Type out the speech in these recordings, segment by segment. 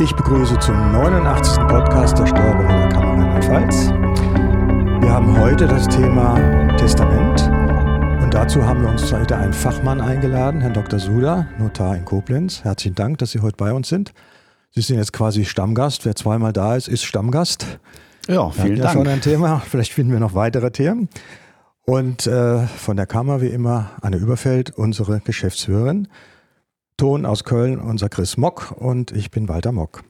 Ich begrüße zum 89. Podcast der Steuerberaterkammer Rheinland-Pfalz. Wir haben heute das Thema Testament und dazu haben wir uns heute einen Fachmann eingeladen, Herrn Dr. Suda, Notar in Koblenz. Herzlichen Dank, dass Sie heute bei uns sind. Sie sind jetzt quasi Stammgast. Wer zweimal da ist, ist Stammgast. Ja, vielen wir Dank. Ja schon ein Thema. Vielleicht finden wir noch weitere Themen. Und äh, von der Kammer wie immer Anne Überfeld, unsere Geschäftsführerin. Ton aus Köln, unser Chris Mock und ich bin Walter Mock.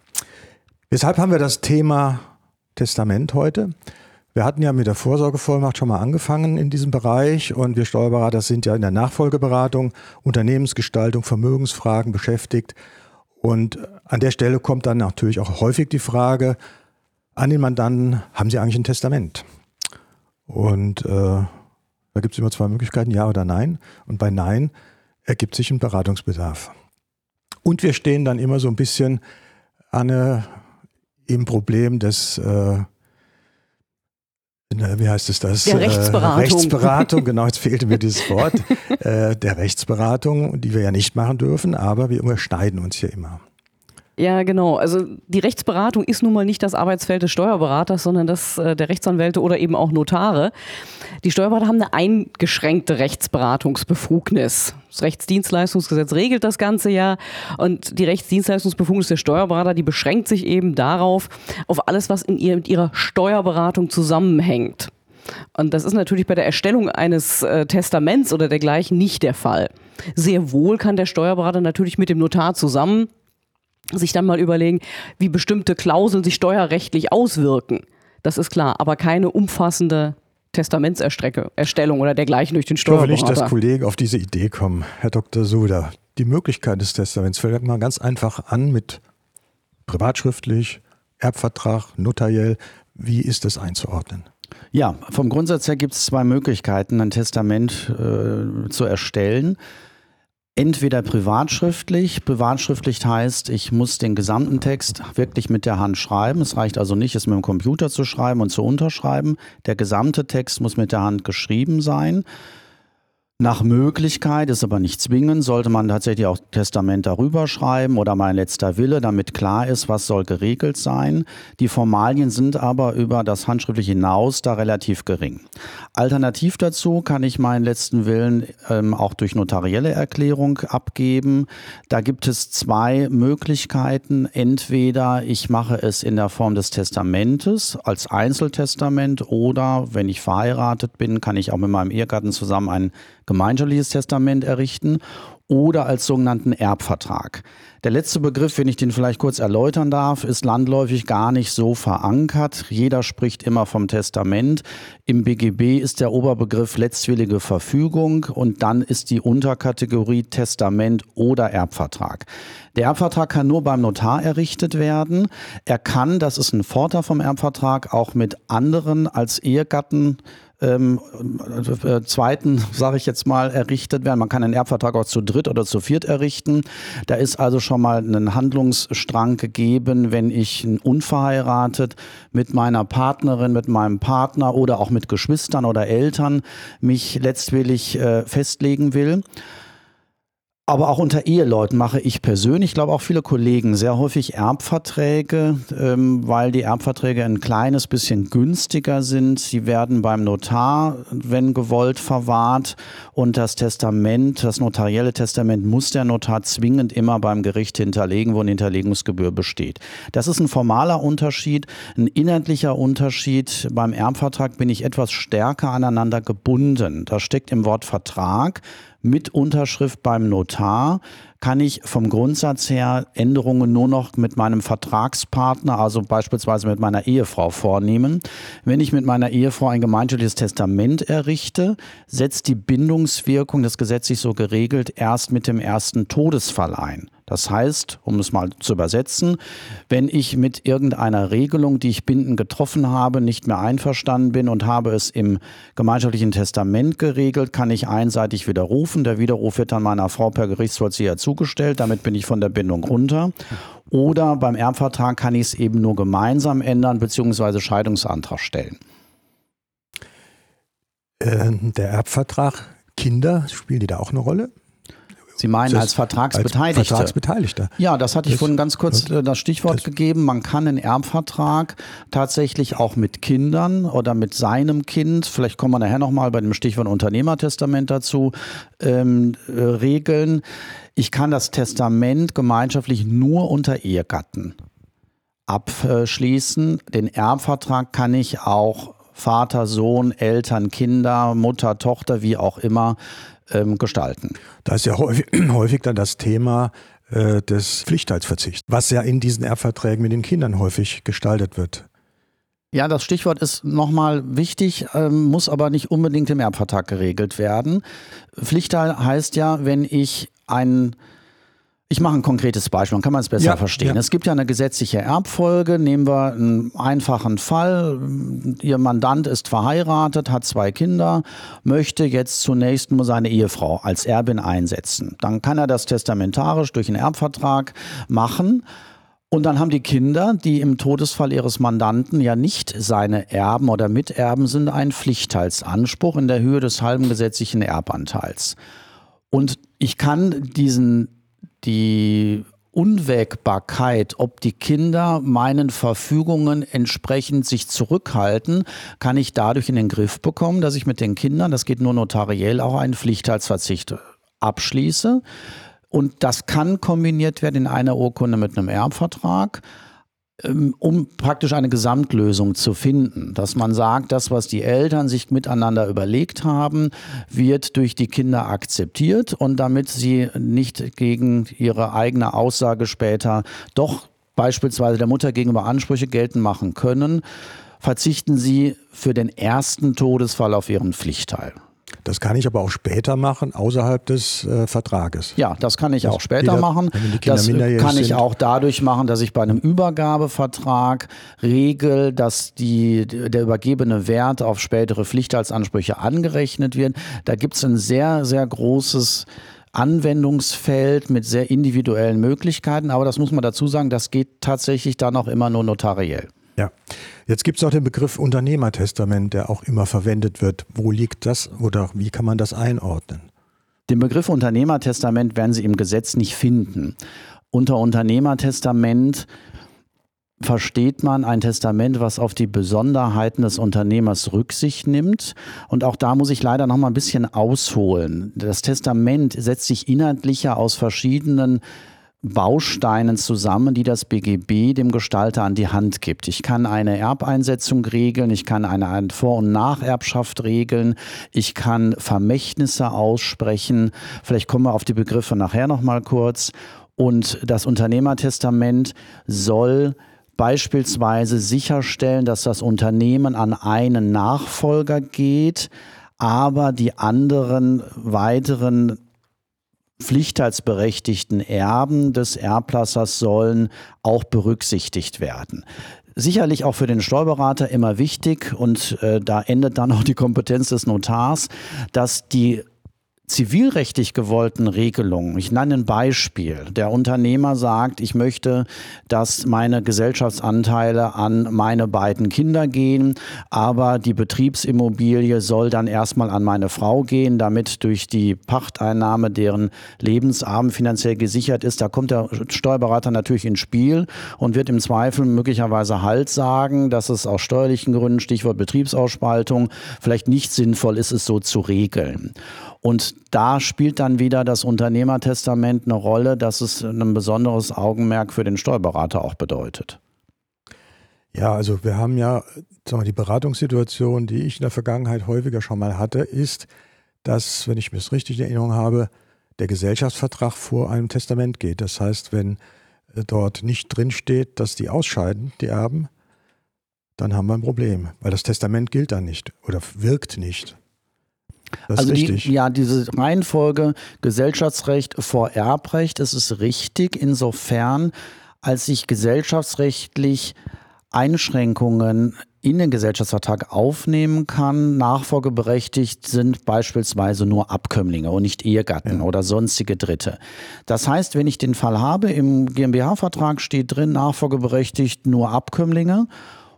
Weshalb haben wir das Thema Testament heute? Wir hatten ja mit der Vorsorgevollmacht schon mal angefangen in diesem Bereich und wir Steuerberater sind ja in der Nachfolgeberatung, Unternehmensgestaltung, Vermögensfragen beschäftigt. Und an der Stelle kommt dann natürlich auch häufig die Frage an den Mandanten, haben Sie eigentlich ein Testament? Und äh, da gibt es immer zwei Möglichkeiten, ja oder nein. Und bei Nein ergibt sich ein Beratungsbedarf. Und wir stehen dann immer so ein bisschen Anne, im Problem des, äh, wie heißt es das? Der Rechtsberatung. Äh, Rechtsberatung, genau, jetzt fehlte mir dieses Wort, äh, der Rechtsberatung, die wir ja nicht machen dürfen, aber wir überschneiden uns hier immer. Ja, genau. Also die Rechtsberatung ist nun mal nicht das Arbeitsfeld des Steuerberaters, sondern das äh, der Rechtsanwälte oder eben auch Notare. Die Steuerberater haben eine eingeschränkte Rechtsberatungsbefugnis. Das Rechtsdienstleistungsgesetz regelt das Ganze ja und die Rechtsdienstleistungsbefugnis der Steuerberater, die beschränkt sich eben darauf, auf alles, was in ihr, mit ihrer Steuerberatung zusammenhängt. Und das ist natürlich bei der Erstellung eines äh, Testaments oder dergleichen nicht der Fall. Sehr wohl kann der Steuerberater natürlich mit dem Notar zusammen sich dann mal überlegen, wie bestimmte Klauseln sich steuerrechtlich auswirken. Das ist klar, aber keine umfassende Testamentserstellung oder dergleichen durch den Steuerberater. Ich hoffe nicht, dass Kollegen auf diese Idee kommen. Herr Dr. Suda, die Möglichkeit des Testaments fällt mal ganz einfach an mit privatschriftlich, Erbvertrag, notariell. Wie ist das einzuordnen? Ja, vom Grundsatz her gibt es zwei Möglichkeiten, ein Testament äh, zu erstellen. Entweder privatschriftlich. Privatschriftlich heißt, ich muss den gesamten Text wirklich mit der Hand schreiben. Es reicht also nicht, es mit dem Computer zu schreiben und zu unterschreiben. Der gesamte Text muss mit der Hand geschrieben sein. Nach Möglichkeit, ist aber nicht zwingend, sollte man tatsächlich auch Testament darüber schreiben oder mein letzter Wille, damit klar ist, was soll geregelt sein. Die Formalien sind aber über das Handschriftliche hinaus da relativ gering. Alternativ dazu kann ich meinen letzten Willen ähm, auch durch notarielle Erklärung abgeben. Da gibt es zwei Möglichkeiten. Entweder ich mache es in der Form des Testamentes als Einzeltestament oder wenn ich verheiratet bin, kann ich auch mit meinem Ehegatten zusammen ein gemeinschaftliches Testament errichten oder als sogenannten Erbvertrag. Der letzte Begriff, wenn ich den vielleicht kurz erläutern darf, ist landläufig gar nicht so verankert. Jeder spricht immer vom Testament. Im BGB ist der Oberbegriff letztwillige Verfügung und dann ist die Unterkategorie Testament oder Erbvertrag. Der Erbvertrag kann nur beim Notar errichtet werden. Er kann, das ist ein Vorteil vom Erbvertrag, auch mit anderen als Ehegatten ähm, äh, zweiten, sage ich jetzt mal, errichtet werden. Man kann einen Erbvertrag auch zu dritt oder zu viert errichten. Da ist also schon mal ein Handlungsstrang gegeben, wenn ich unverheiratet mit meiner Partnerin, mit meinem Partner oder auch mit Geschwistern oder Eltern mich letztwillig äh, festlegen will. Aber auch unter Eheleuten mache ich persönlich, ich glaube auch viele Kollegen, sehr häufig Erbverträge, ähm, weil die Erbverträge ein kleines bisschen günstiger sind. Sie werden beim Notar, wenn gewollt, verwahrt und das Testament, das notarielle Testament muss der Notar zwingend immer beim Gericht hinterlegen, wo eine Hinterlegungsgebühr besteht. Das ist ein formaler Unterschied, ein inhaltlicher Unterschied. Beim Erbvertrag bin ich etwas stärker aneinander gebunden. Da steckt im Wort Vertrag mit Unterschrift beim Notar kann ich vom Grundsatz her Änderungen nur noch mit meinem Vertragspartner, also beispielsweise mit meiner Ehefrau vornehmen. Wenn ich mit meiner Ehefrau ein gemeinschaftliches Testament errichte, setzt die Bindungswirkung, das gesetzlich so geregelt, erst mit dem ersten Todesfall ein. Das heißt, um es mal zu übersetzen, wenn ich mit irgendeiner Regelung, die ich bindend getroffen habe, nicht mehr einverstanden bin und habe es im gemeinschaftlichen Testament geregelt, kann ich einseitig widerrufen. Der Widerruf wird dann meiner Frau per Gerichtsvollzieher zugestellt. Damit bin ich von der Bindung runter. Oder beim Erbvertrag kann ich es eben nur gemeinsam ändern bzw. Scheidungsantrag stellen. Äh, der Erbvertrag, Kinder, spielen die da auch eine Rolle? Sie meinen als Vertragsbeteiligter? Als Vertragsbeteiligter. Ja, das hatte ich das, vorhin ganz kurz das, das Stichwort das, gegeben. Man kann einen Erbvertrag tatsächlich auch mit Kindern oder mit seinem Kind, vielleicht kommen wir nachher nochmal bei dem Stichwort Unternehmertestament dazu, ähm, äh, regeln. Ich kann das Testament gemeinschaftlich nur unter Ehegatten abschließen. Den Erbvertrag kann ich auch Vater, Sohn, Eltern, Kinder, Mutter, Tochter, wie auch immer ähm, gestalten. Da ist ja häufig, häufig dann das Thema äh, des Pflichtteilsverzichts, was ja in diesen Erbverträgen mit den Kindern häufig gestaltet wird. Ja, das Stichwort ist nochmal wichtig, ähm, muss aber nicht unbedingt im Erbvertrag geregelt werden. Pflichtteil heißt ja, wenn ich einen ich mache ein konkretes Beispiel, dann kann man es besser ja, verstehen. Ja. Es gibt ja eine gesetzliche Erbfolge. Nehmen wir einen einfachen Fall. Ihr Mandant ist verheiratet, hat zwei Kinder, möchte jetzt zunächst nur seine Ehefrau als Erbin einsetzen. Dann kann er das testamentarisch durch einen Erbvertrag machen. Und dann haben die Kinder, die im Todesfall ihres Mandanten ja nicht seine Erben oder Miterben sind, einen Pflichtteilsanspruch in der Höhe des halben gesetzlichen Erbanteils. Und ich kann diesen die Unwägbarkeit, ob die Kinder meinen Verfügungen entsprechend sich zurückhalten, kann ich dadurch in den Griff bekommen, dass ich mit den Kindern, das geht nur notariell, auch einen Pflichtteilsverzicht abschließe. Und das kann kombiniert werden in einer Urkunde mit einem Erbvertrag. Ähm, um praktisch eine Gesamtlösung zu finden. Dass man sagt, das, was die Eltern sich miteinander überlegt haben, wird durch die Kinder akzeptiert und damit sie nicht gegen ihre eigene Aussage später doch beispielsweise der Mutter gegenüber Ansprüche geltend machen können, verzichten sie für den ersten Todesfall auf ihren Pflichtteil. Das kann ich aber auch später machen, außerhalb des äh, Vertrages. Ja, das kann ich das auch später wieder, machen. Das kann ich sind. auch dadurch machen, dass ich bei einem Übergabevertrag regel, dass die, der übergebene Wert auf spätere Pflichtheitsansprüche angerechnet wird. Da gibt es ein sehr, sehr großes Anwendungsfeld mit sehr individuellen Möglichkeiten. Aber das muss man dazu sagen, das geht tatsächlich dann auch immer nur notariell. Ja, jetzt gibt es auch den Begriff Unternehmertestament, der auch immer verwendet wird. Wo liegt das oder wie kann man das einordnen? Den Begriff Unternehmertestament werden Sie im Gesetz nicht finden. Unter Unternehmertestament versteht man ein Testament, was auf die Besonderheiten des Unternehmers Rücksicht nimmt. Und auch da muss ich leider noch mal ein bisschen ausholen. Das Testament setzt sich inhaltlicher aus verschiedenen Bausteinen zusammen, die das BGB dem Gestalter an die Hand gibt. Ich kann eine Erbeinsetzung regeln, ich kann eine Vor- und Nacherbschaft regeln, ich kann Vermächtnisse aussprechen. Vielleicht kommen wir auf die Begriffe nachher noch mal kurz. Und das Unternehmertestament soll beispielsweise sicherstellen, dass das Unternehmen an einen Nachfolger geht, aber die anderen weiteren pflichtheitsberechtigten Erben des Erblassers sollen auch berücksichtigt werden. Sicherlich auch für den Steuerberater immer wichtig und äh, da endet dann auch die Kompetenz des Notars, dass die zivilrechtlich gewollten Regelungen. Ich nenne ein Beispiel. Der Unternehmer sagt, ich möchte, dass meine Gesellschaftsanteile an meine beiden Kinder gehen, aber die Betriebsimmobilie soll dann erstmal an meine Frau gehen, damit durch die Pachteinnahme deren Lebensabend finanziell gesichert ist. Da kommt der Steuerberater natürlich ins Spiel und wird im Zweifel möglicherweise Halt sagen, dass es aus steuerlichen Gründen, Stichwort Betriebsausspaltung, vielleicht nicht sinnvoll ist, es so zu regeln. Und da spielt dann wieder das Unternehmertestament eine Rolle, dass es ein besonderes Augenmerk für den Steuerberater auch bedeutet. Ja, also wir haben ja sagen wir, die Beratungssituation, die ich in der Vergangenheit häufiger schon mal hatte, ist, dass, wenn ich mir das richtig in Erinnerung habe, der Gesellschaftsvertrag vor einem Testament geht. Das heißt, wenn äh, dort nicht drin steht, dass die ausscheiden, die Erben, dann haben wir ein Problem, weil das Testament gilt dann nicht oder wirkt nicht. Das also die, ja, diese Reihenfolge Gesellschaftsrecht vor Erbrecht, das ist richtig insofern, als sich gesellschaftsrechtlich Einschränkungen in den Gesellschaftsvertrag aufnehmen kann. Nachfolgeberechtigt sind beispielsweise nur Abkömmlinge und nicht Ehegatten ja. oder sonstige Dritte. Das heißt, wenn ich den Fall habe, im GmbH-Vertrag steht drin, nachfolgeberechtigt nur Abkömmlinge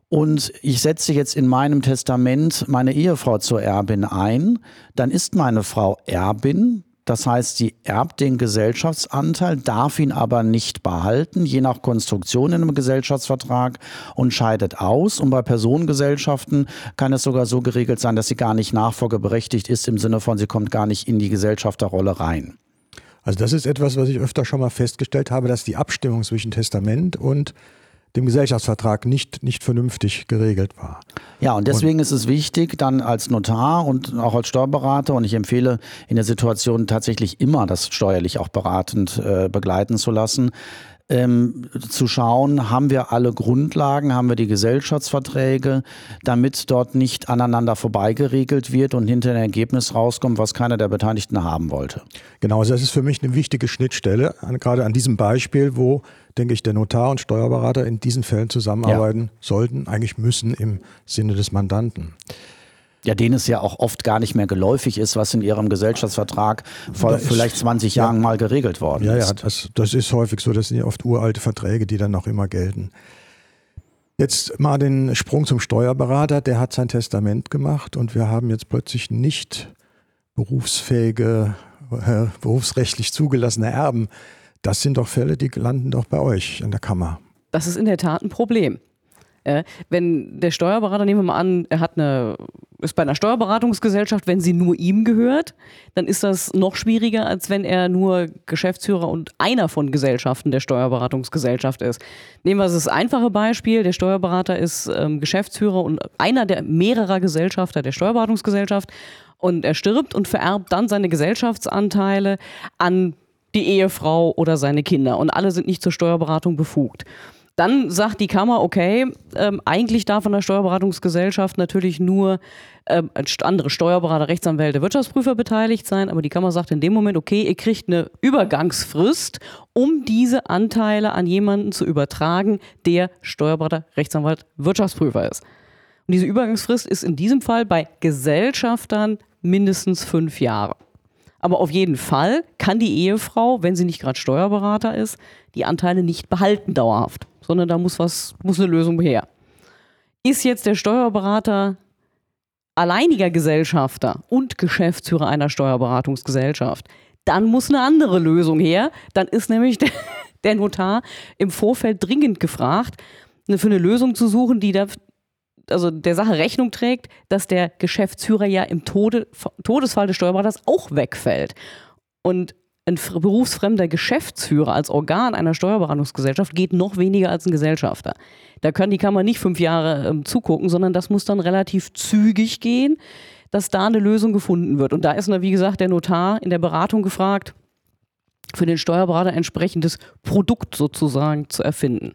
und ich setze jetzt in meinem Testament meine Ehefrau zur Erbin ein, dann ist meine Frau Erbin, Das heißt, sie erbt den Gesellschaftsanteil, darf ihn aber nicht behalten, je nach Konstruktion in einem Gesellschaftsvertrag und scheidet aus. Und bei Personengesellschaften kann es sogar so geregelt sein, dass sie gar nicht nachfolgeberechtigt ist, im Sinne von, sie kommt gar nicht in die Gesellschafterrolle rein. Also das ist etwas, was ich öfter schon mal festgestellt habe, dass die Abstimmung zwischen Testament und dem Gesellschaftsvertrag nicht, nicht vernünftig geregelt war. Ja, und deswegen und ist es wichtig, dann als Notar und auch als Steuerberater, und ich empfehle in der Situation tatsächlich immer, das steuerlich auch beratend äh, begleiten zu lassen, ähm, zu schauen, haben wir alle Grundlagen, haben wir die Gesellschaftsverträge, damit dort nicht aneinander vorbeigeregelt wird und hinter ein Ergebnis rauskommt, was keiner der Beteiligten haben wollte. Genau, also das ist für mich eine wichtige Schnittstelle, gerade an diesem Beispiel, wo, denke ich, der Notar und Steuerberater in diesen Fällen zusammenarbeiten ja. sollten, eigentlich müssen im Sinne des Mandanten ja, denen es ja auch oft gar nicht mehr geläufig ist, was in ihrem Gesellschaftsvertrag vor vielleicht 20 Jahren ja, mal geregelt worden ja, ist. Ja, das, das ist häufig so. Das sind ja oft uralte Verträge, die dann noch immer gelten. Jetzt mal den Sprung zum Steuerberater. Der hat sein Testament gemacht und wir haben jetzt plötzlich nicht berufsfähige, äh, berufsrechtlich zugelassene Erben. Das sind doch Fälle, die landen doch bei euch in der Kammer. Das ist in der Tat ein Problem. Äh, wenn der Steuerberater, nehmen wir mal an, er hat eine, ist bei einer Steuerberatungsgesellschaft, wenn sie nur ihm gehört, dann ist das noch schwieriger, als wenn er nur Geschäftsführer und einer von Gesellschaften der Steuerberatungsgesellschaft ist. Nehmen wir das einfache Beispiel, der Steuerberater ist ähm, Geschäftsführer und einer der mehrerer Gesellschafter der Steuerberatungsgesellschaft und er stirbt und vererbt dann seine Gesellschaftsanteile an die Ehefrau oder seine Kinder und alle sind nicht zur Steuerberatung befugt. Dann sagt die Kammer, okay, ähm, eigentlich darf an der Steuerberatungsgesellschaft natürlich nur ähm, andere Steuerberater, Rechtsanwälte, Wirtschaftsprüfer beteiligt sein, aber die Kammer sagt in dem Moment, okay, ihr kriegt eine Übergangsfrist, um diese Anteile an jemanden zu übertragen, der Steuerberater, Rechtsanwalt, Wirtschaftsprüfer ist. Und diese Übergangsfrist ist in diesem Fall bei Gesellschaftern mindestens fünf Jahre. Aber auf jeden Fall kann die Ehefrau, wenn sie nicht gerade Steuerberater ist, die Anteile nicht behalten dauerhaft sondern da muss was, muss eine Lösung her. Ist jetzt der Steuerberater alleiniger Gesellschafter und Geschäftsführer einer Steuerberatungsgesellschaft, dann muss eine andere Lösung her. Dann ist nämlich der, der Notar im Vorfeld dringend gefragt, für eine Lösung zu suchen, die da, also der Sache Rechnung trägt, dass der Geschäftsführer ja im Tode, Todesfall des Steuerberaters auch wegfällt. Und ein berufsfremder Geschäftsführer als Organ einer Steuerberatungsgesellschaft geht noch weniger als ein Gesellschafter. Da kann die Kammer nicht fünf Jahre ähm, zugucken, sondern das muss dann relativ zügig gehen, dass da eine Lösung gefunden wird. Und da ist, wie gesagt, der Notar in der Beratung gefragt, für den Steuerberater entsprechendes Produkt sozusagen zu erfinden.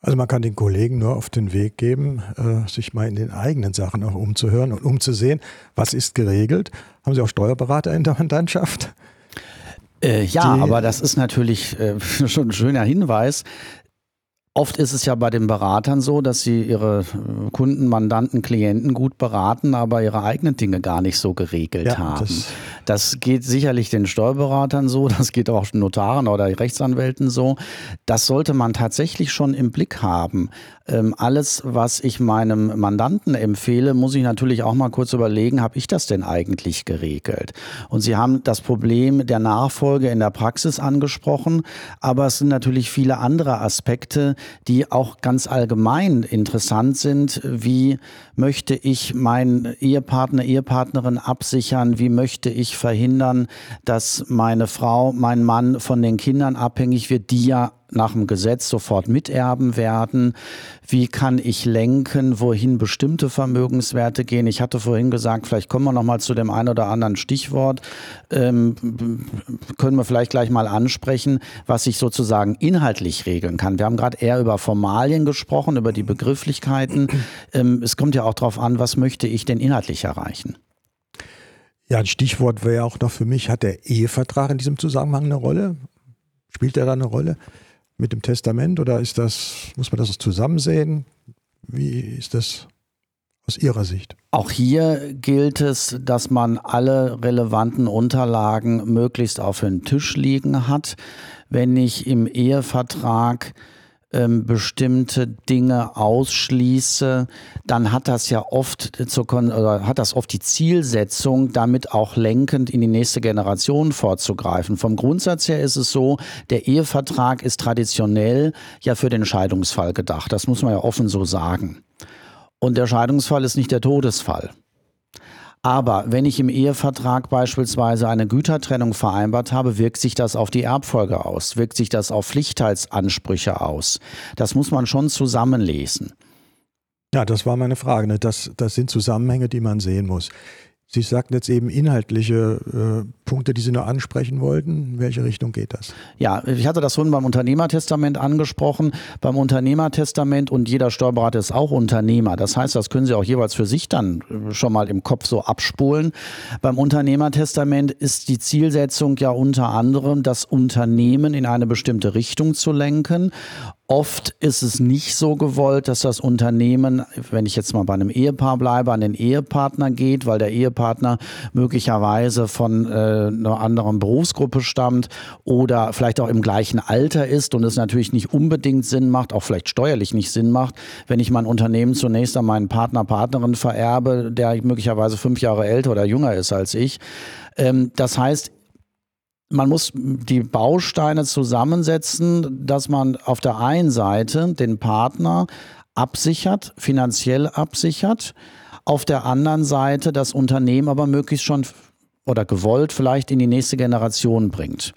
Also man kann den Kollegen nur auf den Weg geben, äh, sich mal in den eigenen Sachen auch umzuhören und umzusehen, was ist geregelt. Haben Sie auch Steuerberater in der Mandantschaft? Äh, ja, aber das ist natürlich äh, schon ein schöner Hinweis. Oft ist es ja bei den Beratern so, dass sie ihre äh, Kunden, Mandanten, Klienten gut beraten, aber ihre eigenen Dinge gar nicht so geregelt ja, haben. Das, das, geht sicherlich den Steuerberatern so, das geht auch Notaren oder Rechtsanwälten so. Das sollte man tatsächlich schon im Blick haben. Ähm, alles, was ich meinem Mandanten empfehle, muss ich natürlich auch mal kurz überlegen, habe ich das denn eigentlich geregelt? Und Sie haben das Problem der Nachfolge in der Praxis angesprochen, aber es sind natürlich viele andere Aspekte, die auch ganz allgemein interessant sind. Wie möchte ich meinen Ehepartner, Ehepartnerin absichern? Wie möchte ich verhindern, dass meine Frau, mein Mann von den Kindern abhängig wird, die ja nach dem Gesetz sofort miterben werden? Wie kann ich lenken, wohin bestimmte Vermögenswerte gehen? Ich hatte vorhin gesagt, vielleicht kommen wir noch mal zu dem einen oder anderen Stichwort. Ähm, können wir vielleicht gleich mal ansprechen, was ich sozusagen inhaltlich regeln kann. Wir haben gerade eher über Formalien gesprochen, über die Begrifflichkeiten. Ähm, es kommt ja auch darauf an, was möchte ich denn inhaltlich erreichen? Ja, ein Stichwort wäre auch noch für mich, hat der Ehevertrag in diesem Zusammenhang eine Rolle? Spielt er da eine Rolle? Mit dem Testament oder ist das, muss man das zusammen sehen? Wie ist das aus Ihrer Sicht? Auch hier gilt es, dass man alle relevanten Unterlagen möglichst auf den Tisch liegen hat. Wenn ich im Ehevertrag ähm, bestimmte Dinge ausschließe, dann hat das ja oft zur Kon oder hat das oft die Zielsetzung, damit auch lenkend in die nächste Generation vorzugreifen. Vom Grundsatz her ist es so, der Ehevertrag ist traditionell ja für den Scheidungsfall gedacht. Das muss man ja offen so sagen. Und der Scheidungsfall ist nicht der Todesfall. Aber wenn ich im Ehevertrag beispielsweise eine Gütertrennung vereinbart habe, wirkt sich das auf die Erbfolge aus, wirkt sich das auf Pflichtteilsansprüche aus. Das muss man schon zusammenlesen. Ja, das war meine Frage. Ne? Das, das sind Zusammenhänge, die man sehen muss. Sie sagten jetzt eben inhaltliche äh, Punkte, die Sie noch ansprechen wollten. In welche Richtung geht das? Ja, ich hatte das vorhin beim Unternehmertestament angesprochen. Beim Unternehmertestament und jeder Steuerberater ist auch Unternehmer. Das heißt, das können Sie auch jeweils für sich dann äh, schon mal im Kopf so abspulen. Beim Unternehmertestament ist die Zielsetzung ja unter anderem, das Unternehmen in eine bestimmte Richtung zu lenken Oft ist es nicht so gewollt, dass das Unternehmen, wenn ich jetzt mal bei einem Ehepaar bleibe, an den Ehepartner geht, weil der Ehepartner möglicherweise von äh, einer anderen Berufsgruppe stammt oder vielleicht auch im gleichen Alter ist und es natürlich nicht unbedingt Sinn macht, auch vielleicht steuerlich nicht Sinn macht, wenn ich mein Unternehmen zunächst an meinen Partner, Partnerin vererbe, der möglicherweise fünf Jahre älter oder jünger ist als ich. Ähm, das heißt, man muss die Bausteine zusammensetzen, dass man auf der einen Seite den Partner absichert, finanziell absichert, auf der anderen Seite das Unternehmen aber möglichst schon oder gewollt vielleicht in die nächste Generation bringt.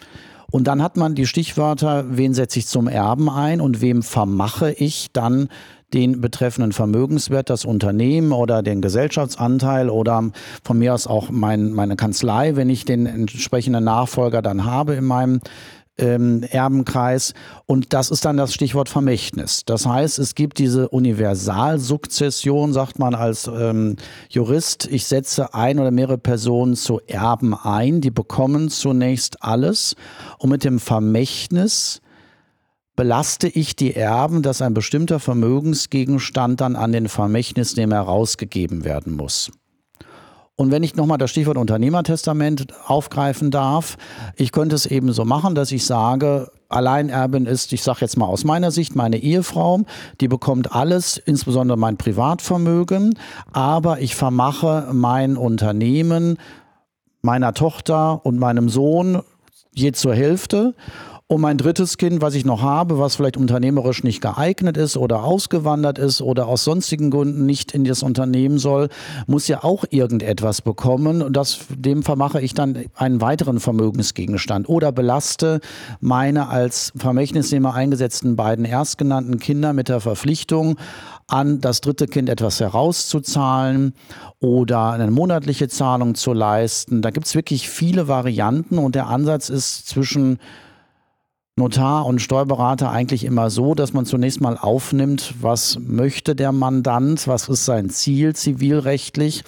Und dann hat man die Stichwörter, wen setze ich zum Erben ein und wem vermache ich dann den betreffenden Vermögenswert, das Unternehmen oder den Gesellschaftsanteil oder von mir aus auch mein, meine Kanzlei, wenn ich den entsprechenden Nachfolger dann habe in meinem ähm, Erbenkreis. Und das ist dann das Stichwort Vermächtnis. Das heißt, es gibt diese Universalsukzession, sagt man als ähm, Jurist. Ich setze ein oder mehrere Personen zu Erben ein, die bekommen zunächst alles. Und mit dem Vermächtnis belaste ich die Erben, dass ein bestimmter Vermögensgegenstand dann an den Vermächtnisnehmer herausgegeben werden muss. Und wenn ich nochmal das Stichwort Unternehmertestament aufgreifen darf, ich könnte es eben so machen, dass ich sage, Alleinerbin ist, ich sage jetzt mal aus meiner Sicht, meine Ehefrau, die bekommt alles, insbesondere mein Privatvermögen, aber ich vermache mein Unternehmen meiner Tochter und meinem Sohn je zur Hälfte und mein drittes Kind, was ich noch habe, was vielleicht unternehmerisch nicht geeignet ist oder ausgewandert ist oder aus sonstigen Gründen nicht in das Unternehmen soll, muss ja auch irgendetwas bekommen. Und das, dem vermache ich dann einen weiteren Vermögensgegenstand oder belaste meine als Vermächtnisnehmer eingesetzten beiden erstgenannten Kinder mit der Verpflichtung, an das dritte Kind etwas herauszuzahlen oder eine monatliche Zahlung zu leisten. Da gibt es wirklich viele Varianten und der Ansatz ist zwischen Notar und Steuerberater eigentlich immer so, dass man zunächst mal aufnimmt, was möchte der Mandant, was ist sein Ziel zivilrechtlich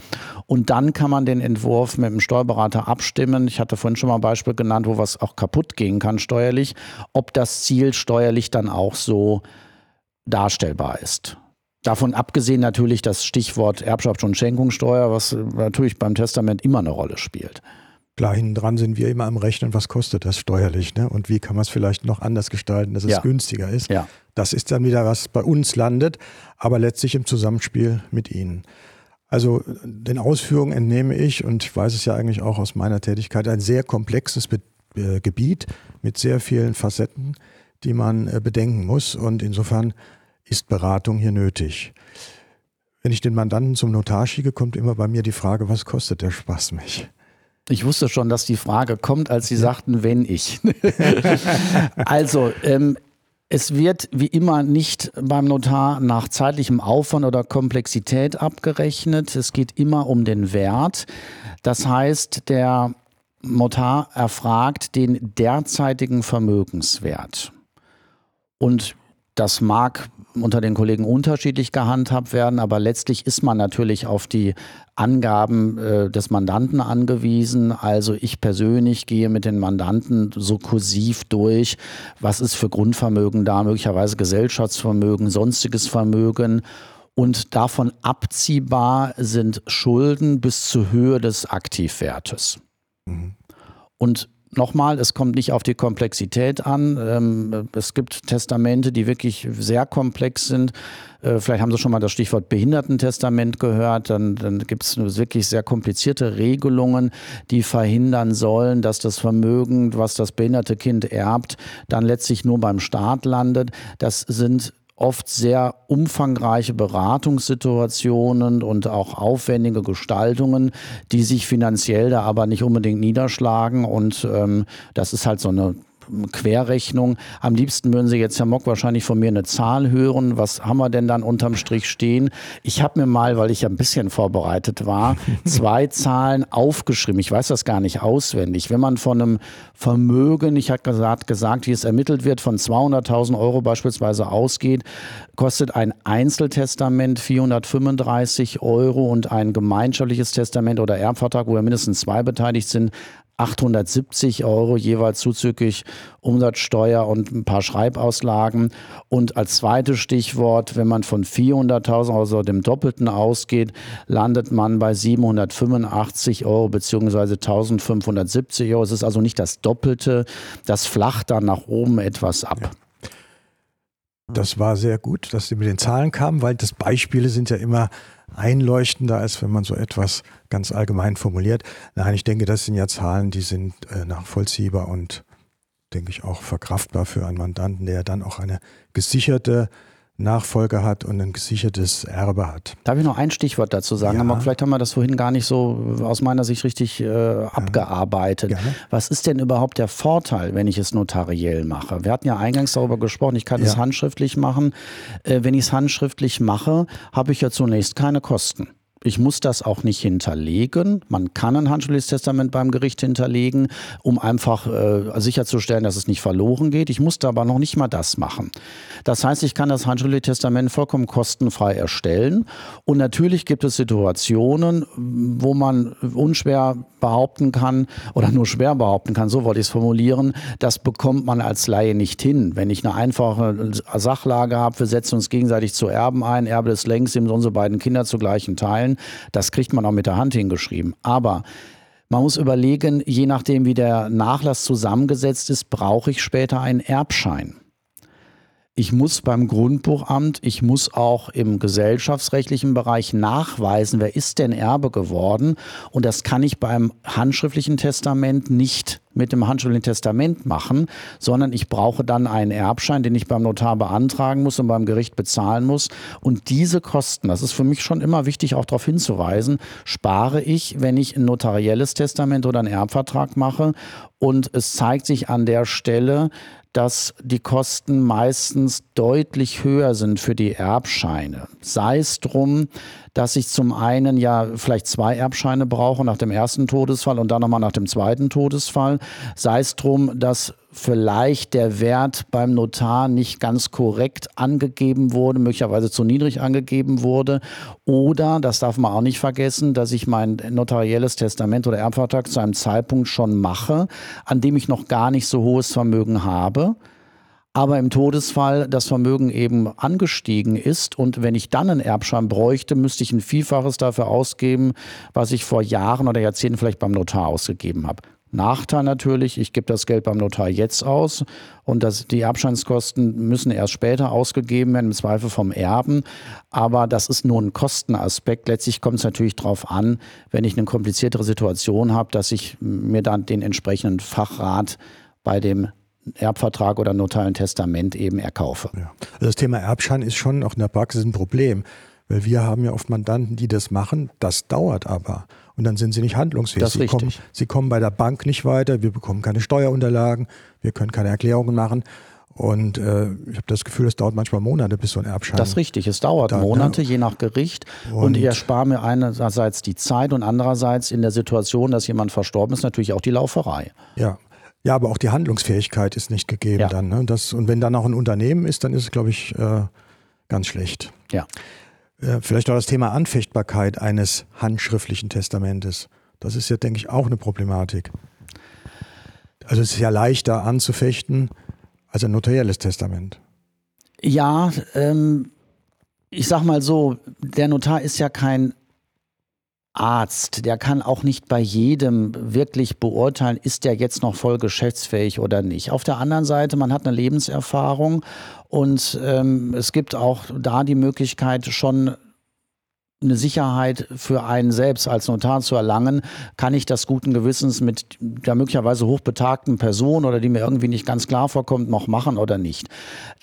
und dann kann man den Entwurf mit dem Steuerberater abstimmen. Ich hatte vorhin schon mal ein Beispiel genannt, wo was auch kaputt gehen kann steuerlich, ob das Ziel steuerlich dann auch so darstellbar ist. Davon abgesehen natürlich das Stichwort Erbschafts- und Schenkungssteuer, was natürlich beim Testament immer eine Rolle spielt. Klar, hinten dran sind wir immer am Rechnen, was kostet das steuerlich ne? und wie kann man es vielleicht noch anders gestalten, dass es ja. günstiger ist. Ja. Das ist dann wieder, was bei uns landet, aber letztlich im Zusammenspiel mit Ihnen. Also den Ausführungen entnehme ich, und ich weiß es ja eigentlich auch aus meiner Tätigkeit, ein sehr komplexes Be äh, Gebiet mit sehr vielen Facetten, die man äh, bedenken muss. Und insofern ist Beratung hier nötig. Wenn ich den Mandanten zum Notar schicke, kommt immer bei mir die Frage, was kostet der Spaß mich? Ich wusste schon, dass die Frage kommt, als Sie sagten, wenn ich. also, ähm, es wird wie immer nicht beim Notar nach zeitlichem Aufwand oder Komplexität abgerechnet. Es geht immer um den Wert. Das heißt, der Notar erfragt den derzeitigen Vermögenswert. Und das mag unter den Kollegen unterschiedlich gehandhabt werden, aber letztlich ist man natürlich auf die Angaben äh, des Mandanten angewiesen. Also ich persönlich gehe mit den Mandanten so kursiv durch, was ist für Grundvermögen da, möglicherweise Gesellschaftsvermögen, sonstiges Vermögen. Und davon abziehbar sind Schulden bis zur Höhe des Aktivwertes. Mhm. Und nochmal, es kommt nicht auf die Komplexität an. Ähm, es gibt Testamente, die wirklich sehr komplex sind. Äh, vielleicht haben Sie schon mal das Stichwort Behindertentestament gehört. Dann, dann gibt es wirklich sehr komplizierte Regelungen, die verhindern sollen, dass das Vermögen, was das behinderte Kind erbt, dann letztlich nur beim Staat landet. Das sind oft sehr umfangreiche Beratungssituationen und auch aufwendige Gestaltungen, die sich finanziell da aber nicht unbedingt niederschlagen. Und ähm, das ist halt so eine Querrechnung. Am liebsten würden Sie jetzt, Herr Mock, wahrscheinlich von mir eine Zahl hören. Was haben wir denn dann unterm Strich stehen? Ich habe mir mal, weil ich ja ein bisschen vorbereitet war, zwei Zahlen aufgeschrieben. Ich weiß das gar nicht auswendig. Wenn man von einem Vermögen, ich habe gesagt, gesagt, wie es ermittelt wird, von 200.000 Euro beispielsweise ausgeht, kostet ein Einzeltestament 435 Euro und ein gemeinschaftliches Testament oder Erbvertrag, wo ja mindestens zwei beteiligt sind, 870 Euro jeweils zuzüglich Umsatzsteuer und ein paar Schreibauslagen. Und als zweites Stichwort, wenn man von 400.000, also dem Doppelten ausgeht, landet man bei 785 Euro beziehungsweise 1570 Euro. Es ist also nicht das Doppelte. Das flacht dann nach oben etwas ab. Ja. Das war sehr gut, dass Sie mit den Zahlen kamen, weil das Beispiele sind ja immer einleuchtender, als wenn man so etwas ganz allgemein formuliert. Nein, ich denke, das sind ja Zahlen, die sind äh, nachvollziehbar und denke ich auch verkraftbar für einen Mandanten, der dann auch eine gesicherte Nachfolger hat und ein gesichertes Erbe hat. Darf ich noch ein Stichwort dazu sagen? Ja. vielleicht haben wir das vorhin gar nicht so aus meiner Sicht richtig äh, abgearbeitet. Gerne. Was ist denn überhaupt der Vorteil, wenn ich es notariell mache? Wir hatten ja eingangs darüber gesprochen, ich kann ja. es handschriftlich machen. Äh, wenn ich es handschriftlich mache, habe ich ja zunächst keine Kosten. Ich muss das auch nicht hinterlegen. Man kann ein handschriftliches Testament beim Gericht hinterlegen, um einfach äh, sicherzustellen, dass es nicht verloren geht. Ich musste aber noch nicht mal das machen. Das heißt, ich kann das handschriftliche Testament vollkommen kostenfrei erstellen. Und natürlich gibt es Situationen, wo man unschwer behaupten kann oder nur schwer behaupten kann, so wollte ich es formulieren, das bekommt man als Laie nicht hin. Wenn ich eine einfache Sachlage habe, wir setzen uns gegenseitig zu Erben ein, Erbe des längst, unsere beiden Kinder zu gleichen Teilen, das kriegt man auch mit der Hand hingeschrieben. Aber man muss überlegen, je nachdem, wie der Nachlass zusammengesetzt ist, brauche ich später einen Erbschein. Ich muss beim Grundbuchamt, ich muss auch im gesellschaftsrechtlichen Bereich nachweisen, wer ist denn Erbe geworden. Und das kann ich beim handschriftlichen Testament nicht mit dem handschriftlichen Testament machen, sondern ich brauche dann einen Erbschein, den ich beim Notar beantragen muss und beim Gericht bezahlen muss. Und diese Kosten, das ist für mich schon immer wichtig, auch darauf hinzuweisen, spare ich, wenn ich ein notarielles Testament oder einen Erbvertrag mache. Und es zeigt sich an der Stelle, dass die Kosten meistens deutlich höher sind für die Erbscheine. Sei es drum, dass ich zum einen ja vielleicht zwei Erbscheine brauche nach dem ersten Todesfall und dann nochmal nach dem zweiten Todesfall. Sei es drum, dass vielleicht der Wert beim Notar nicht ganz korrekt angegeben wurde, möglicherweise zu niedrig angegeben wurde. Oder, das darf man auch nicht vergessen, dass ich mein notarielles Testament oder Erbvertrag zu einem Zeitpunkt schon mache, an dem ich noch gar nicht so hohes Vermögen habe aber im Todesfall das Vermögen eben angestiegen ist und wenn ich dann einen Erbschein bräuchte, müsste ich ein Vielfaches dafür ausgeben, was ich vor Jahren oder Jahrzehnten vielleicht beim Notar ausgegeben habe. Nachteil natürlich, ich gebe das Geld beim Notar jetzt aus und das, die Erbscheinskosten müssen erst später ausgegeben werden, im Zweifel vom Erben. Aber das ist nur ein Kostenaspekt. Letztlich kommt es natürlich darauf an, wenn ich eine kompliziertere Situation habe, dass ich mir dann den entsprechenden Fachrat bei dem Erbvertrag oder notariellen Testament eben erkaufe. Ja. Also das Thema Erbschein ist schon auch in der Praxis ein Problem, weil wir haben ja oft Mandanten, die das machen. Das dauert aber. Und dann sind sie nicht handlungsfähig. Das sie, richtig. kommen, sie kommen bei der Bank nicht weiter, wir bekommen keine Steuerunterlagen, wir können keine Erklärungen machen. Und äh, ich habe das Gefühl, es dauert manchmal Monate, bis so ein Erbschein. Das ist richtig, es dauert da, Monate, ne? je nach Gericht. Und, und ich erspare mir einerseits die Zeit und andererseits in der Situation, dass jemand verstorben ist, natürlich auch die Lauferei. Ja, ja, aber auch die Handlungsfähigkeit ist nicht gegeben ja. dann. Ne? Das, und wenn dann auch ein Unternehmen ist, dann ist es, glaube ich, äh, ganz schlecht. Ja. Äh, vielleicht auch das Thema Anfechtbarkeit eines handschriftlichen Testamentes. Das ist ja, denke ich, auch eine Problematik. Also es ist ja leichter anzufechten als ein notarielles Testament. Ja, ähm, ich sag mal so, der Notar ist ja kein Arzt, der kann auch nicht bei jedem wirklich beurteilen, ist der jetzt noch voll geschäftsfähig oder nicht. Auf der anderen Seite, man hat eine Lebenserfahrung und ähm, es gibt auch da die Möglichkeit, schon eine Sicherheit für einen selbst als Notar zu erlangen, kann ich das guten Gewissens mit der möglicherweise hochbetagten Person oder die mir irgendwie nicht ganz klar vorkommt, noch machen oder nicht.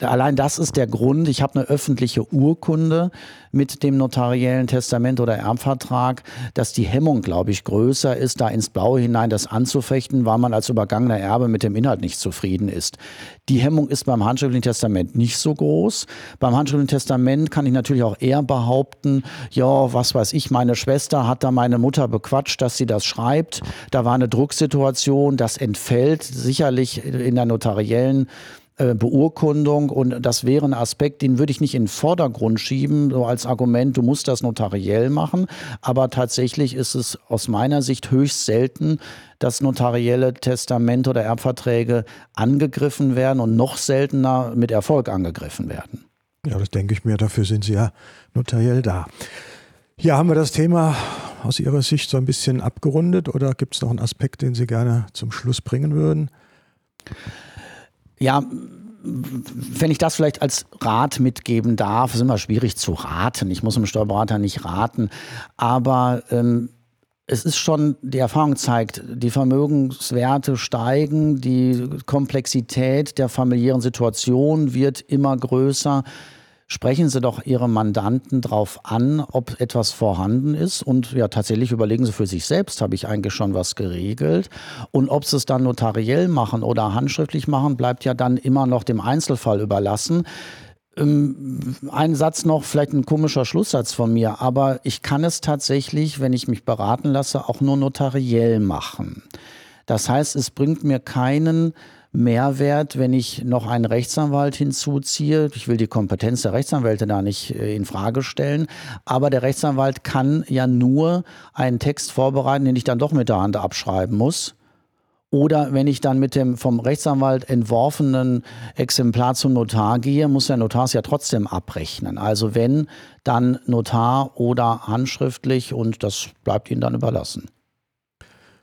Allein das ist der Grund. Ich habe eine öffentliche Urkunde mit dem notariellen Testament oder Erbvertrag, dass die Hemmung, glaube ich, größer ist, da ins Blaue hinein das anzufechten, weil man als übergangener Erbe mit dem Inhalt nicht zufrieden ist. Die Hemmung ist beim handschriftlichen Testament nicht so groß. Beim handschriftlichen Testament kann ich natürlich auch eher behaupten, ja, was weiß ich, meine Schwester hat da meine Mutter bequatscht, dass sie das schreibt. Da war eine Drucksituation, das entfällt sicherlich in der notariellen äh, Beurkundung und das wäre ein Aspekt, den würde ich nicht in den Vordergrund schieben, so als Argument, du musst das notariell machen, aber tatsächlich ist es aus meiner Sicht höchst selten, dass notarielle Testamente oder Erbverträge angegriffen werden und noch seltener mit Erfolg angegriffen werden. Ja, das denke ich mir, dafür sind Sie ja notariell da. Ja, haben wir das Thema aus Ihrer Sicht so ein bisschen abgerundet oder gibt es noch einen Aspekt, den Sie gerne zum Schluss bringen würden? Ja, wenn ich das vielleicht als Rat mitgeben darf, ist immer schwierig zu raten. Ich muss dem Steuerberater nicht raten, aber ähm, es ist schon, die Erfahrung zeigt, die Vermögenswerte steigen, die Komplexität der familiären Situation wird immer größer sprechen Sie doch Ihre Mandanten darauf an, ob etwas vorhanden ist. Und ja, tatsächlich überlegen Sie für sich selbst, habe ich eigentlich schon was geregelt. Und ob Sie es dann notariell machen oder handschriftlich machen, bleibt ja dann immer noch dem Einzelfall überlassen. Ähm, ein Satz noch, vielleicht ein komischer Schlusssatz von mir, aber ich kann es tatsächlich, wenn ich mich beraten lasse, auch nur notariell machen. Das heißt, es bringt mir keinen Mehrwert, wenn ich noch einen Rechtsanwalt hinzuziehe. Ich will die Kompetenz der Rechtsanwälte da nicht äh, in Frage stellen, aber der Rechtsanwalt kann ja nur einen Text vorbereiten, den ich dann doch mit der Hand abschreiben muss. Oder wenn ich dann mit dem vom Rechtsanwalt entworfenen Exemplar zum Notar gehe, muss der Notar es ja trotzdem abrechnen. Also wenn, dann Notar oder handschriftlich und das bleibt Ihnen dann überlassen.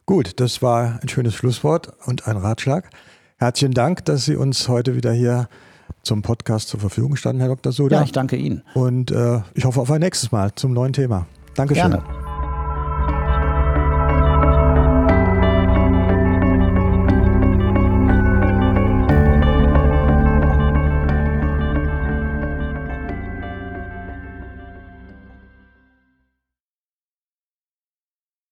Gut, das war ein schönes Schlusswort und ein Ratschlag. Herzlichen Dank, dass Sie uns heute wieder hier zum Podcast zur Verfügung standen, Herr Dr. Suda. Ja, ich danke Ihnen. Und äh, ich hoffe auf ein nächstes Mal zum neuen Thema. Dankeschön. Gerne.